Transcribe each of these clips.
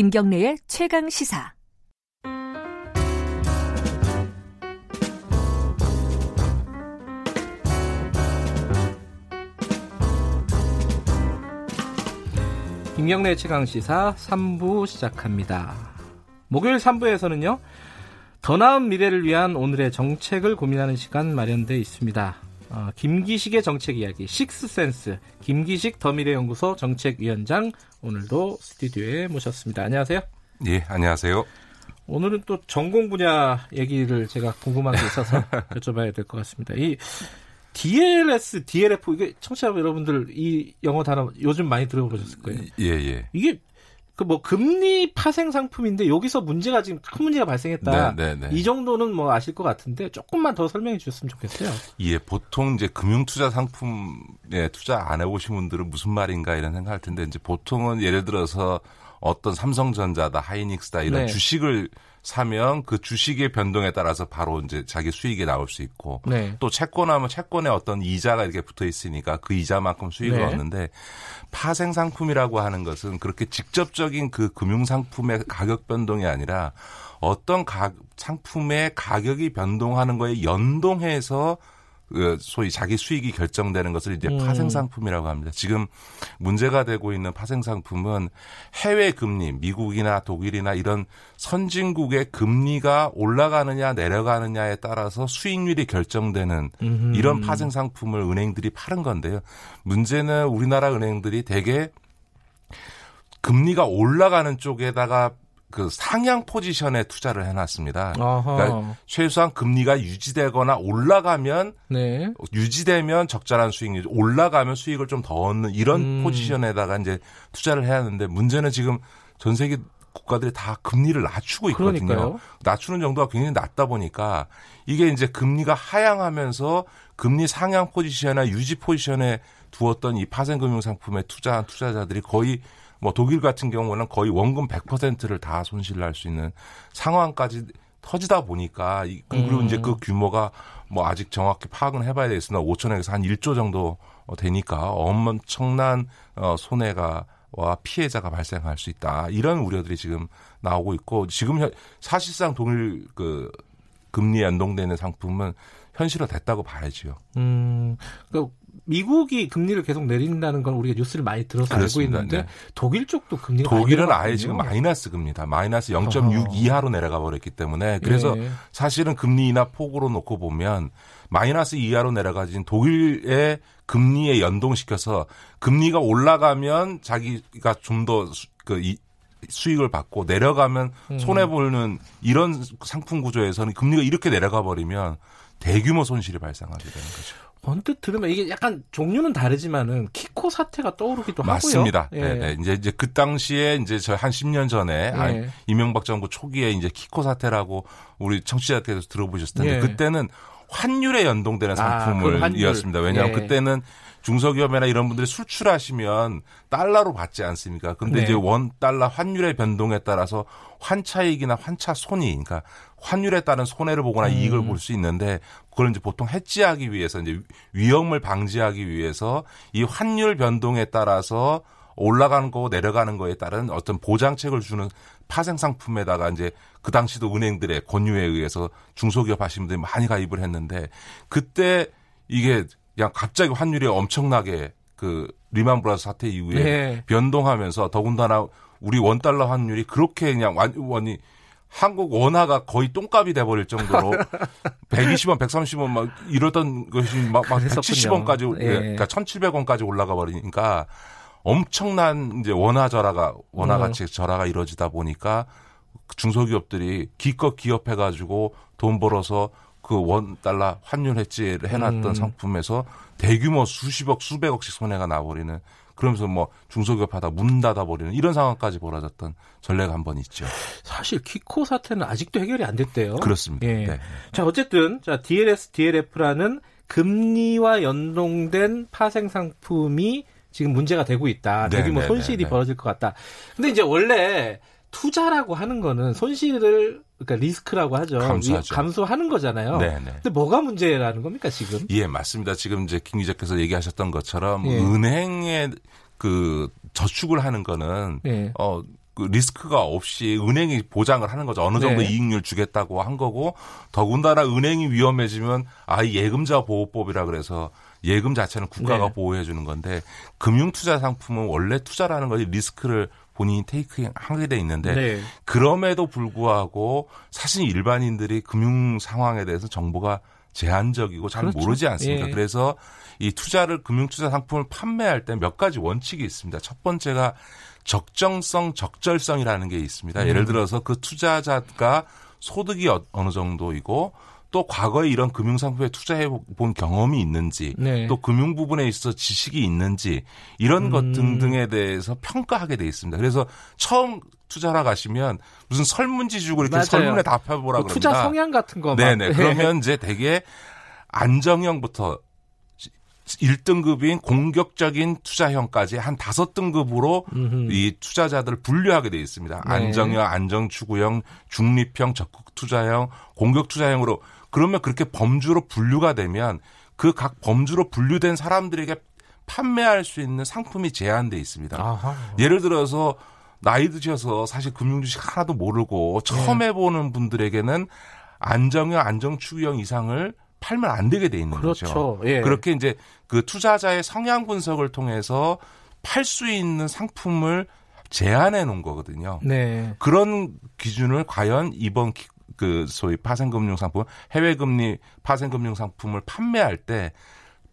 김경래의 최강 시사. 김경래 최강 시사 3부 시작합니다. 목요일 3부에서는요. 더 나은 미래를 위한 오늘의 정책을 고민하는 시간 마련돼 있습니다. 어, 김기식의 정책 이야기 식스센스 김기식 더미래연구소 정책위원장 오늘도 스튜디오에 모셨습니다. 안녕하세요. 예, 안녕하세요. 오늘은 또 전공 분야 얘기를 제가 궁금한 게 있어서 여쭤봐야 될 것 같습니다. 이 DLS, DLF 이게 청취자 여러분들 이 영어 단어 요즘 많이 들어보셨을 거예요. 예, 예. 이게 그 뭐 금리 파생 상품인데 여기서 문제가 지금 큰 문제가 발생했다. 네, 네, 네. 이 정도는 뭐 아실 것 같은데 조금만 더 설명해 주셨으면 좋겠어요. 예, 보통 이제 금융 투자 상품에 투자 안 해보신 분들은 무슨 말인가 이런 생각할 텐데 이제 보통은 예를 들어서 어떤 삼성전자다, 하이닉스다 이런 네. 주식을 사면 그 주식의 변동에 따라서 바로 이제 자기 수익이 나올 수 있고 네. 또 채권하면 채권에 어떤 이자가 이렇게 붙어 있으니까 그 이자만큼 수익을 네. 얻는데 파생 상품이라고 하는 것은 그렇게 직접적인 그 금융 상품의 가격 변동이 아니라 어떤 가, 상품의 가격이 변동하는 거에 연동해서 그 소위 자기 수익이 결정되는 것을 이제 음. 파생 상품이라고 합니다. 지금 문제가 되고 있는 파생 상품은 해외 금리, 미국이나 독일이나 이런 선진국의 금리가 올라가느냐 내려가느냐에 따라서 수익률이 결정되는 음흠. 이런 파생 상품을 은행들이 파는 건데요. 문제는 우리나라 은행들이 대개 금리가 올라가는 쪽에다가 그 상향 포지션에 투자를 해놨습니다. 아하. 그러니까 최소한 금리가 유지되거나 올라가면 네. 유지되면 적절한 수익률, 올라가면 수익을 좀 더 얻는 이런 음. 포지션에다가 이제 투자를 해야 하는데 문제는 지금 전 세계 국가들이 다 금리를 낮추고 있거든요. 그러니까요. 낮추는 정도가 굉장히 낮다 보니까 이게 이제 금리가 하향하면서 금리 상향 포지션이나 유지 포지션에 두었던 이 파생금융 상품에 투자한 투자자들이 거의 뭐 독일 같은 경우는 거의 원금 100%를 다 손실을 할 수 있는 상황까지 터지다 보니까 이- 그리고 음. 이제 그 규모가 뭐 아직 정확히 파악은 해봐야 되겠으나 5천억에서 한 1조 정도 어, 되니까 엄청난 어, 손해가 와 피해자가 발생할 수 있다 이런 우려들이 지금 나오고 있고 지금 현- 사실상 동일 그 금리 연동되는 상품은 현실화 됐다고 봐야지요. 음. 그 미국이 금리를 계속 내린다는 건 우리가 뉴스를 많이 들어서 그렇습니다. 알고 있는데 네. 독일 쪽도 금리가 독일은. 아예 지금 마이너스 금리다. 마이너스 0.6 어허. 이하로 내려가 버렸기 때문에 그래서 예. 사실은 금리 인하 폭으로 놓고 보면 마이너스 이하로 내려가진 독일의 금리에 연동시켜서 금리가 올라가면 자기가 좀 더그 수익을 받고 내려가면 음. 손해 보는 이런 상품 구조에서는 금리가 이렇게 내려가 버리면 대규모 손실이 발생하게 되는 거죠. 언뜻 들으면 이게 약간 종류는 다르지만은 키코 사태가 떠오르기도 맞습니다. 하고요. 네, 네. 이제 이제 그 당시에 이제 저 한 10년 전에 예. 이명박 정부 초기에 이제 키코 사태라고 우리 청취자께서 들어보셨을 텐데 예. 그때는 환율에 연동되는 아, 환율. 상품을이었습니다. 왜냐하면 예. 그때는 중소기업이나 이런 분들이 수출하시면 달러로 받지 않습니까? 근데 네. 이제 원 달러 환율의 변동에 따라서 환차익이나 환차 손이 그러니까 환율에 따른 손해를 보거나 음. 이익을 볼 수 있는데 그걸 이제 보통 해지하기 위해서 이제 위험을 방지하기 위해서 이 환율 변동에 따라서 올라가는 거 내려가는 거에 따른 어떤 보장책을 주는 파생 상품에다가 이제 그 당시도 은행들의 권유에 의해서 중소기업 하시는 분들이 많이 가입을 했는데 그때 이게 그냥 갑자기 환율이 엄청나게 그 리만 브라더스 사태 이후에 네. 변동하면서 더군다나 우리 원 달러 환율이 그렇게 그냥 완전히 한국 원화가 거의 똥값이 돼버릴 정도로 120원, 130원 막 이러던 것이 막, 막 그랬었군요. 170원까지, 예. 그러니까 1,700원까지 올라가 버리니까 엄청난 이제 원화 절하가, 원화 음. 가치 절하가 이루어지다 보니까 중소기업들이 기껏 기업해가지고 돈 벌어서 그 원 달러 환율 해지를 해놨던 음. 상품에서 대규모 수십억, 수백억씩 손해가 나버리는 그러면서 뭐 중소기업 하다 문 닫아 버리는 이런 상황까지 벌어졌던 전례가 한 번 있죠. 사실 키코 사태는 아직도 해결이 안 됐대요. 그렇습니다. 예. 네. 자, 어쨌든 자, DLS, DLF라는 금리와 연동된 파생 상품이 지금 문제가 되고 있다. 네, 대규모 네, 손실이 네, 네. 벌어질 것 같다. 근데 이제 원래 투자라고 하는 거는 손실을 그러니까 리스크라고 하죠. 감수하죠. 위- 감수하는 거잖아요. 네, 네. 근데 뭐가 문제라는 겁니까, 지금? 예, 맞습니다. 지금 이제 김 기자께서 얘기하셨던 것처럼 예. 은행에 그 저축을 하는 거는 예. 어 그 리스크가 없이 은행이 보장을 하는 거죠. 어느 정도 네. 이익률 주겠다고 한 거고 더군다나 은행이 위험해지면 아 예금자 보호법이라 그래서 예금 자체는 국가가 네. 보호해 주는 건데 금융 투자 상품은 원래 투자라는 것이 리스크를 본인이 테이크 하게 돼 있는데 네. 그럼에도 불구하고 사실 일반인들이 금융 상황에 대해서 정보가 제한적이고 잘 그렇죠. 모르지 않습니까? 예. 그래서 이 투자를 금융 투자 상품을 판매할 때 몇 가지 원칙이 있습니다. 첫 번째가 적정성, 적절성이라는 게 있습니다. 음. 예를 들어서 그 투자자가 소득이 어- 어느 정도이고 또 과거에 이런 금융 상품에 투자해 본 경험이 있는지 네. 또 금융 부분에 있어서 지식이 있는지 이런 것 음. 등등에 대해서 평가하게 돼 있습니다. 그래서 처음 투자하러 가시면 무슨 설문지 주고 이렇게 맞아요. 설문에 답해보라 뭐. 투자 성향 같은 거. 막. 네네. 그러면 이제 되게 안정형부터 1등급인 공격적인 투자형까지 한 다섯 등급으로 음흠. 이 투자자들을 분류하게 돼 있습니다. 네. 안정형, 안정추구형, 중립형, 적극 투자형, 공격 투자형으로 그러면 그렇게 범주로 분류가 되면 그 각 범주로 분류된 사람들에게 판매할 수 있는 상품이 제한돼 있습니다. 아하. 예를 들어서 나이 드셔서 사실 금융주식 하나도 모르고 처음 네. 해보는 분들에게는 안정형, 안정추구형 이상을 팔면 안 되게 돼 있는 거죠. 그렇죠. 예. 그렇게 이제 그 투자자의 성향 분석을 통해서 팔 수 있는 상품을 제한해 놓은 거거든요. 네. 그런 기준을 과연 이번 기- 그 소위 파생금융 상품, 해외 금리 파생금융 상품을 판매할 때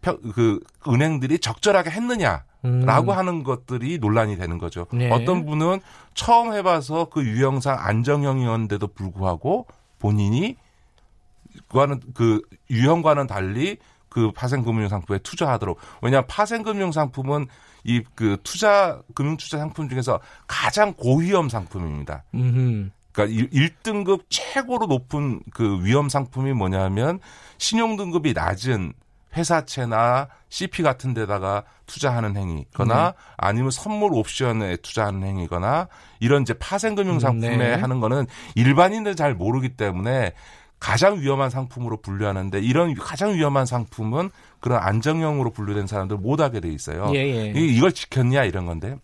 그 은행들이 적절하게 했느냐? 음. 라고 하는 것들이 논란이 되는 거죠. 네. 어떤 분은 처음 해봐서 그 유형상 안정형이었는데도 불구하고 본인이 과는 그 유형과는 달리 그 파생금융 상품에 투자하도록 왜냐하면 파생금융 상품은 이 그 투자 금융 투자 상품 중에서 가장 고위험 상품입니다. 음. 그러니까 1 등급 최고로 높은 그 위험 상품이 뭐냐면 신용 등급이 낮은 회사채나 CP 같은 데다가 투자하는 행위거나 아니면 선물 옵션에 투자하는 행위거나 이런 이제 파생금융 상품에 네. 하는 거는 일반인들은 잘 모르기 때문에 가장 위험한 상품으로 분류하는데 이런 가장 위험한 상품은 그런 안정형으로 분류된 사람들 못 하게 돼 있어요. 예, 예. 이- 이걸 지켰냐 이런 건데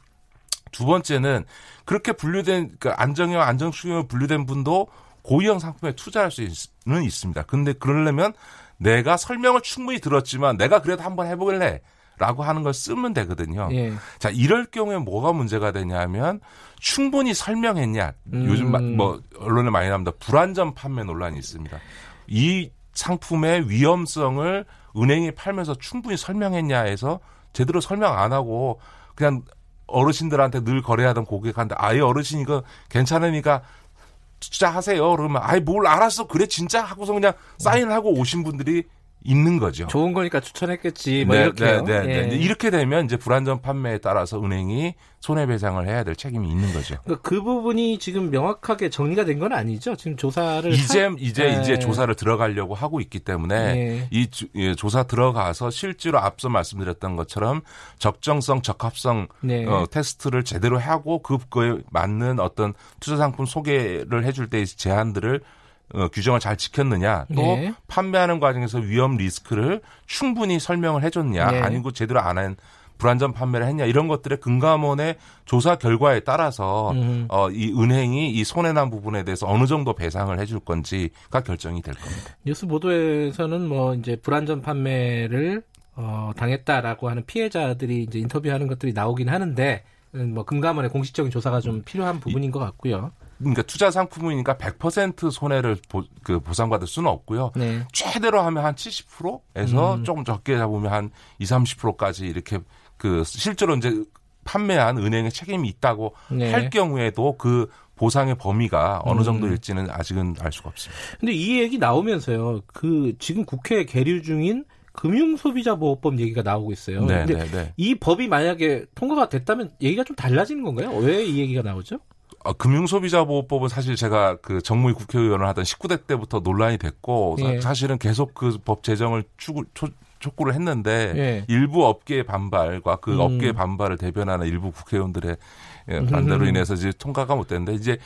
두 번째는 그렇게 분류된 그 안정형 안정수형으로 분류된 분도 고위험 상품에 투자할 수는 있습니다. 근데 그러려면 내가 설명을 충분히 들었지만 내가 그래도 한번 해보길래 라고 하는 걸 쓰면 되거든요. 예. 자, 이럴 경우에 뭐가 문제가 되냐면 충분히 설명했냐. 음. 요즘 마- 뭐 언론에 많이 나옵니다. 불안전 판매 논란이 있습니다. 이 상품의 위험성을 은행이 팔면서 충분히 설명했냐 해서 제대로 설명 안 하고 그냥 어르신들한테 늘 거래하던 고객한테 아예 어르신 이거 괜찮으니까 투자하세요. 그러면 아이 뭘 알았어. 그래 진짜 하고서 그냥 사인을 하고 오신 분들이 있는 거죠. 좋은 거니까 추천했겠지. 뭐 이렇게요. 네, 네, 네. 예. 이렇게 되면 이제 불안전 판매에 따라서 은행이 손해배상을 해야 될 책임이 있는 거죠. 그러니까 그 부분이 지금 명확하게 정리가 된 건 아니죠. 지금 조사를 이제 하- 이제 네. 이제 조사를 들어가려고 하고 있기 때문에 네. 이 주- 예, 조사 들어가서 실제로 앞서 말씀드렸던 것처럼 적정성, 적합성 네. 어, 테스트를 제대로 하고 그거에 맞는 어떤 투자 상품 소개를 해줄 때의 제한들을 어, 규정을 잘 지켰느냐 또 네. 판매하는 과정에서 위험 리스크를 충분히 설명을 해줬냐 네. 아니고 제대로 안 한 불안전 판매를 했냐 이런 것들의 금감원의 조사 결과에 따라서 음. 어, 이 은행이 이 손해난 부분에 대해서 어느 정도 배상을 해줄 건지가 결정이 될 겁니다. 뉴스 보도에서는 뭐 이제 불안전 판매를 어, 당했다라고 하는 피해자들이 이제 인터뷰하는 것들이 나오긴 하는데 음, 뭐 금감원의 공식적인 조사가 좀 필요한 부분인 것 같고요. 그러니까 투자 상품이니까 100% 손해를 보, 그 보상받을 수는 없고요. 네. 최대로 하면 한 70%에서 음. 조금 적게 잡으면 한 20, 30%까지 이렇게 그 실제로 이제 판매한 은행의 책임이 있다고 네. 할 경우에도 그 보상의 범위가 어느 음. 정도일지는 아직은 알 수가 없습니다. 근데 이 얘기 나오면서요. 그 지금 국회에 계류 중인 금융소비자보호법 얘기가 나오고 있어요. 네, 근데 네, 네. 이 법이 만약에 통과가 됐다면 얘기가 좀 달라지는 건가요? 왜 이 얘기가 나오죠? 어, 금융소비자보호법은 사실 제가 그 정무위 국회의원을 하던 19대 때부터 논란이 됐고 사- 예. 사실은 계속 그 법 제정을 추구, 초, 촉구를 했는데 예. 일부 업계의 반발과 그 음. 업계의 반발을 대변하는 일부 국회의원들의 예, 반대로 음. 인해서 이제 통과가 못 됐는데 이제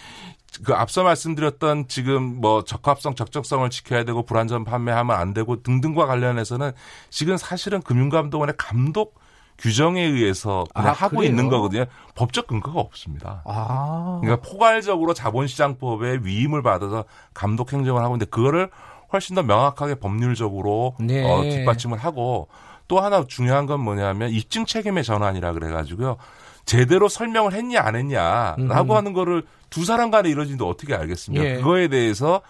그 앞서 말씀드렸던 지금 뭐 적합성, 적정성을 지켜야 되고 불안전 판매하면 안 되고 등등과 관련해서는 지금 사실은 금융감독원의 감독 규정에 의해서 그냥 아, 하고 그래요? 있는 거거든요. 법적 근거가 없습니다. 아. 그러니까 포괄적으로 자본시장법에 위임을 받아서 감독 행정을 하고 있는데 그거를 훨씬 더 명확하게 법률적으로 네. 어, 뒷받침을 하고 또 하나 중요한 건 뭐냐면 입증 책임의 전환이라 그래가지고요. 제대로 설명을 했냐 안 했냐라고 음. 하는 거를 두 사람 간에 이루어지는데 어떻게 알겠습니까? 예. 그거에 대해서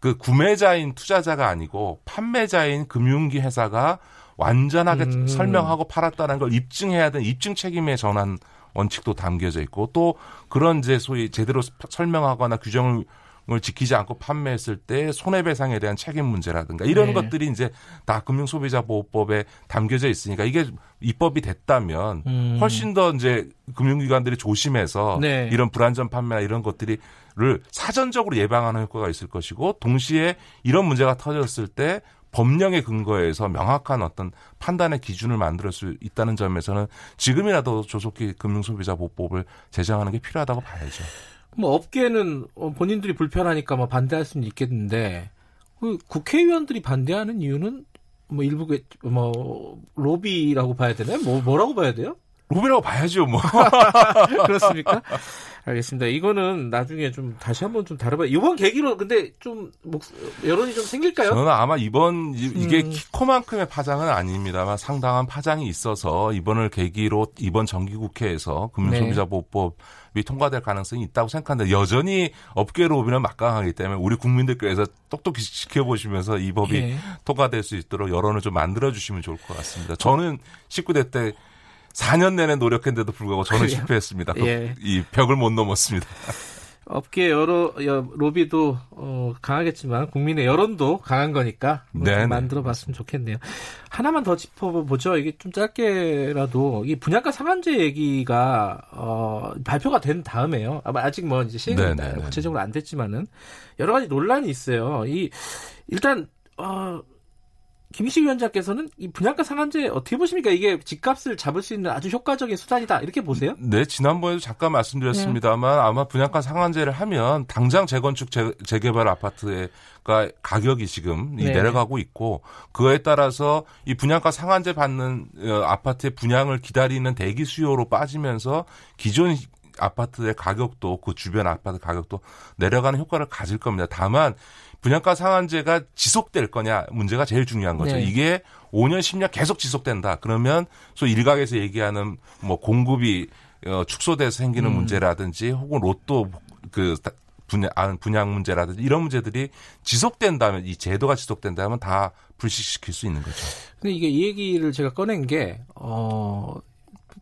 그 구매자인 투자자가 아니고 판매자인 금융기 회사가 완전하게 음. 설명하고 팔았다는 걸 입증해야 되는 입증 책임의 전환 원칙도 담겨져 있고 또 그런 이제 소위 제대로 설명하거나 규정을 을 지키지 않고 판매했을 때 손해배상에 대한 책임 문제라든가 이런 네. 것들이 이제 다 금융소비자보호법에 담겨져 있으니까 이게 입법이 됐다면 음. 훨씬 더 이제 금융기관들이 조심해서 네. 이런 불안전 판매나 이런 것들이를 사전적으로 예방하는 효과가 있을 것이고 동시에 이런 문제가 터졌을 때 법령의 근거에서 명확한 어떤 판단의 기준을 만들 수 있다는 점에서는 지금이라도 조속히 금융소비자보호법을 제정하는 게 필요하다고 봐야죠. 뭐 업계는 어, 본인들이 불편하니까 뭐 반대할 수는 있겠는데 그 국회의원들이 반대하는 이유는 뭐 일부 그- 뭐 로비라고 봐야 되나요? 뭐 뭐라고 봐야 돼요? 로비라고 봐야죠, 뭐. 그렇습니까? 알겠습니다. 이거는 나중에 좀 다시 한번 좀 다뤄봐요. 이번 계기로 근데 좀 목, 여론이 좀 생길까요? 저는 아마 이번 이- 이게 음. 키코만큼의 파장은 아닙니다만 상당한 파장이 있어서 이번을 계기로 이번 정기국회에서 금융소비자보호법 이 통과될 가능성이 있다고 생각하는데 여전히 업계 로비는 막강하기 때문에 우리 국민들께서 똑똑히 지켜보시면서 이 법이 예. 통과될 수 있도록 여론을 좀 만들어 주시면 좋을 것 같습니다. 저는 19대 때 4년 내내 노력했는데도 불구하고 저는 그래요? 실패했습니다. 그 예. 이 벽을 못 넘었습니다. 업계 여러 여- 로비도 어, 강하겠지만 국민의 여론도 강한 거니까. 만들어봤으면 좋겠네요. 하나만 더 짚어보죠. 이게 좀 짧게라도 이 분양가 상한제 얘기가 어, 발표가 된 다음에요. 아마 아직 뭐 이제 네네네. 구체적으로 안 됐지만은 여러 가지 논란이 있어요. 이 일단 어, 김희식 위원장께서는 이 분양가 상한제 어떻게 보십니까? 이게 집값을 잡을 수 있는 아주 효과적인 수단이다 이렇게 보세요? 네, 지난번에도 잠깐 말씀드렸습니다만 아마 분양가 상한제를 하면 당장 재건축 재, 재개발 아파트가 가격이 지금 이 네. 내려가고 있고 그거에 따라서 이 분양가 상한제 받는 어, 아파트의 분양을 기다리는 대기 수요로 빠지면서 기존 아파트의 가격도 그 주변 아파트 가격도 내려가는 효과를 가질 겁니다. 다만 분양가 상한제가 지속될 거냐 문제가 제일 중요한 거죠. 네. 이게 5년 10년 계속 지속된다. 그러면 소 일각에서 얘기하는 뭐 공급이 어, 축소돼서 생기는 음. 문제라든지 혹은 로또 그 분양 아, 분양 문제라든지 이런 문제들이 지속된다면 이 제도가 지속된다면 다 불식시킬 수 있는 거죠. 근데 이게 이 얘기를 제가 꺼낸 게, 어,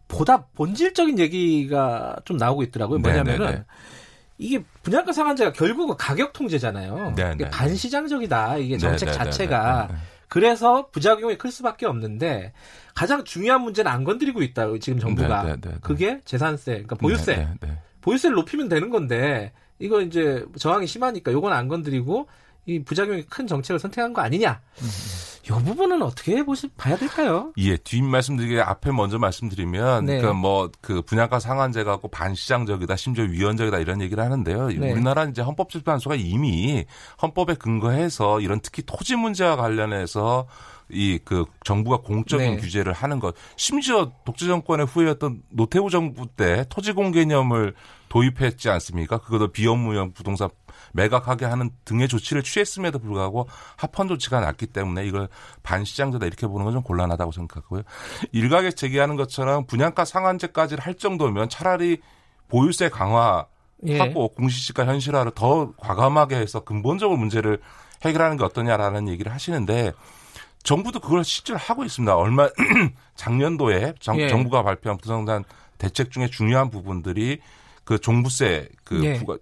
보다 본질적인 얘기가 좀 나오고 있더라고요. 뭐냐면은, 네네네. 이게 분양가 상한제가 결국은 가격 통제잖아요. 네네. 이게 반시장적이다. 이게 정책 네네네네. 자체가. 그래서 부작용이 클 수밖에 없는데, 가장 중요한 문제는 안 건드리고 있다. 지금 정부가. 네네네네. 그게 재산세, 그러니까 보유세. 보유세를 높이면 되는 건데, 이거 이제 저항이 심하니까 요건 안 건드리고, 이 부작용이 큰 정책을 선택한 거 아니냐. 이 부분은 어떻게 보시, 봐야 될까요? 예, 뒷 말씀드리게 앞에 먼저 말씀드리면 네. 그뭐그 분양가 상한제가 고 반시장적이다 심지어 위헌적이다 이런 얘기를 하는데요. 네. 우리나라 이제 헌법재판소가 이미 헌법에 근거해서 이런 특히 토지 문제와 관련해서 이그 정부가 공적인 네. 규제를 하는 것 심지어 독재 정권의 후예였던 노태우 정부 때 토지 공개념을 도입했지 않습니까? 그것도 비업무형 부동산 매각하게 하는 등의 조치를 취했음에도 불구하고 합헌 조치가 났기 때문에 이걸 반시장제다 이렇게 보는 건 좀 곤란하다고 생각하고요. 일각에 제기하는 것처럼 분양가 상한제까지를 할 정도면 차라리 보유세 강화 예. 하고 공시지가 현실화를 더 과감하게 해서 근본적으로 문제를 해결하는 게 어떠냐라는 얘기를 하시는데 정부도 그걸 실제로 하고 있습니다. 얼마 작년도에 정, 예. 부가 발표한 부동산 대책 중에 중요한 부분들이 그 종부세 그 예. 부가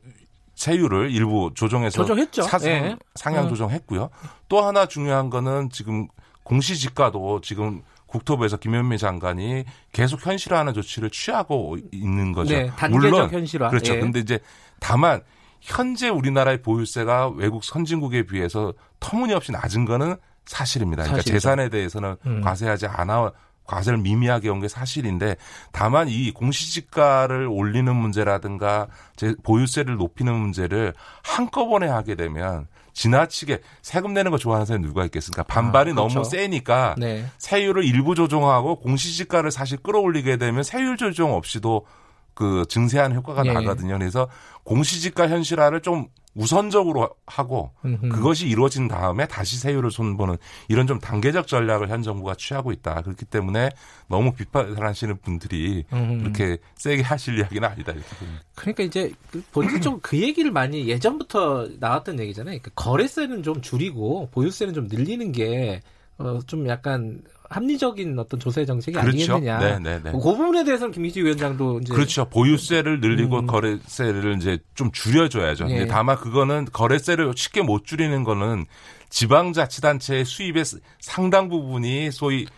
세율을 일부 조정해서 조정했죠. 사상, 예. 상향 어. 조정했고요. 또 하나 중요한 거는 지금 공시지가도 지금 국토부에서 김현미 장관이 계속 현실화하는 조치를 취하고 있는 거죠. 네, 단계적 현실화. 그렇죠. 예. 근데 이제 다만 현재 우리나라의 보유세가 외국 선진국에 비해서 터무니없이 낮은 거는 사실입니다. 그러니까 사실이죠. 재산에 대해서는 음. 과세하지 않아 과세를 미미하게 온 게 사실인데 다만 이 공시지가를 올리는 문제라든가 제 보유세를 높이는 문제를 한꺼번에 하게 되면 지나치게 세금 내는 거 좋아하는 사람이 누가 있겠습니까? 반발이 아, 그렇죠. 너무 세니까 네. 세율을 일부 조정하고 공시지가를 사실 끌어올리게 되면 세율 조정 없이도 그 증세하는 효과가 예. 나거든요. 그래서 공시지가 현실화를 좀 우선적으로 하고 음흠. 그것이 이루어진 다음에 다시 세율을 손보는 이런 좀 단계적 전략을 현 정부가 취하고 있다. 그렇기 때문에 너무 비판하시는 분들이 음흠. 그렇게 세게 하실 이야기는 아니다 이렇게. 그러니까 이제 그 본질적으로 그 얘기를 많이 예전부터 나왔던 얘기잖아요. 그러니까 거래세는 좀 줄이고 보유세는 좀 늘리는 게 어, 좀 약간 합리적인 어떤 조세 정책이 그렇죠. 아니겠느냐. 네, 네, 네. 그 부분에 대해서는 김기지 위원장도 이제 그렇죠. 보유세를 늘리고 음. 거래세를 이제 좀 줄여줘야죠. 예. 근데 다만 그거는 거래세를 쉽게 못 줄이는 거는 지방자치단체의 수입의 상당 부분이 소위 부-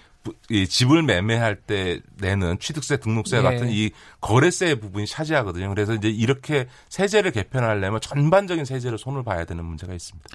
이 집을 매매할 때 내는 취득세, 등록세 예. 같은 이 거래세 부분이 차지하거든요. 그래서 이제 이렇게 세제를 개편하려면 전반적인 세제를 손을 봐야 되는 문제가 있습니다.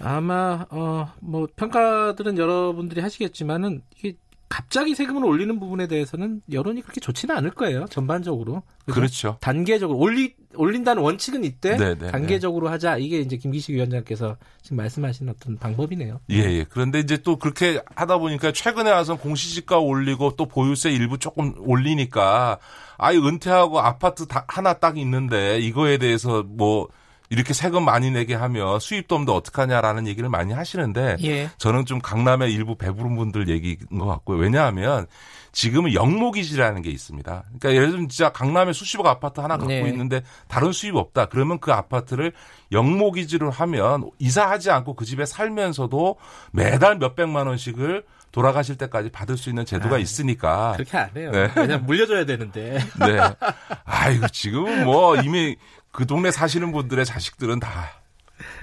아마 어 뭐 평가들은 여러분들이 하시겠지만은 이게 갑자기 세금을 올리는 부분에 대해서는 여론이 그렇게 좋지는 않을 거예요. 전반적으로. 그렇죠. 단계적으로 올리 올린다는 원칙은 있대. 네, 네, 단계적으로 하자. 이게 이제 김기식 위원장께서 지금 말씀하신 어떤 방법이네요. 예, 예. 그런데 이제 또 그렇게 하다 보니까 최근에 와서 공시지가 올리고 또 보유세 일부 조금 올리니까 아예 은퇴하고 아파트 다 하나 딱 있는데 이거에 대해서 뭐 이렇게 세금 많이 내게 하면 수입도 없는데 어떡하냐라는 얘기를 많이 하시는데 예. 저는 좀 강남의 일부 배부른 분들 얘기인 것 같고요. 왜냐하면 지금은 영목이지라는 게 있습니다. 그러니까 예를 들면 진짜 강남에 수십억 아파트 하나 갖고 네. 있는데 다른 수입 없다. 그러면 그 아파트를 영목이지로 하면 이사하지 않고 그 집에 살면서도 매달 몇백만 원씩을 돌아가실 때까지 받을 수 있는 제도가 아, 있으니까. 그렇게 안 해요. 네. 왜냐면 물려줘야 되는데. 네. 아이고 지금은 뭐 이미 그 동네 사시는 분들의 자식들은 다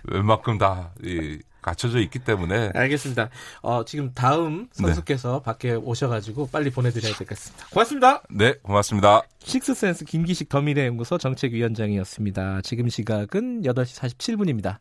웬만큼 다 이, 갖춰져 있기 때문에 알겠습니다. 어, 지금 다음 네. 선수께서 밖에 오셔가지고 빨리 보내드려야 되겠습니다. 고맙습니다. 네 고맙습니다. 식스센스 김기식 더미래연구소 정책위원장이었습니다. 지금 시각은 8시 47분입니다.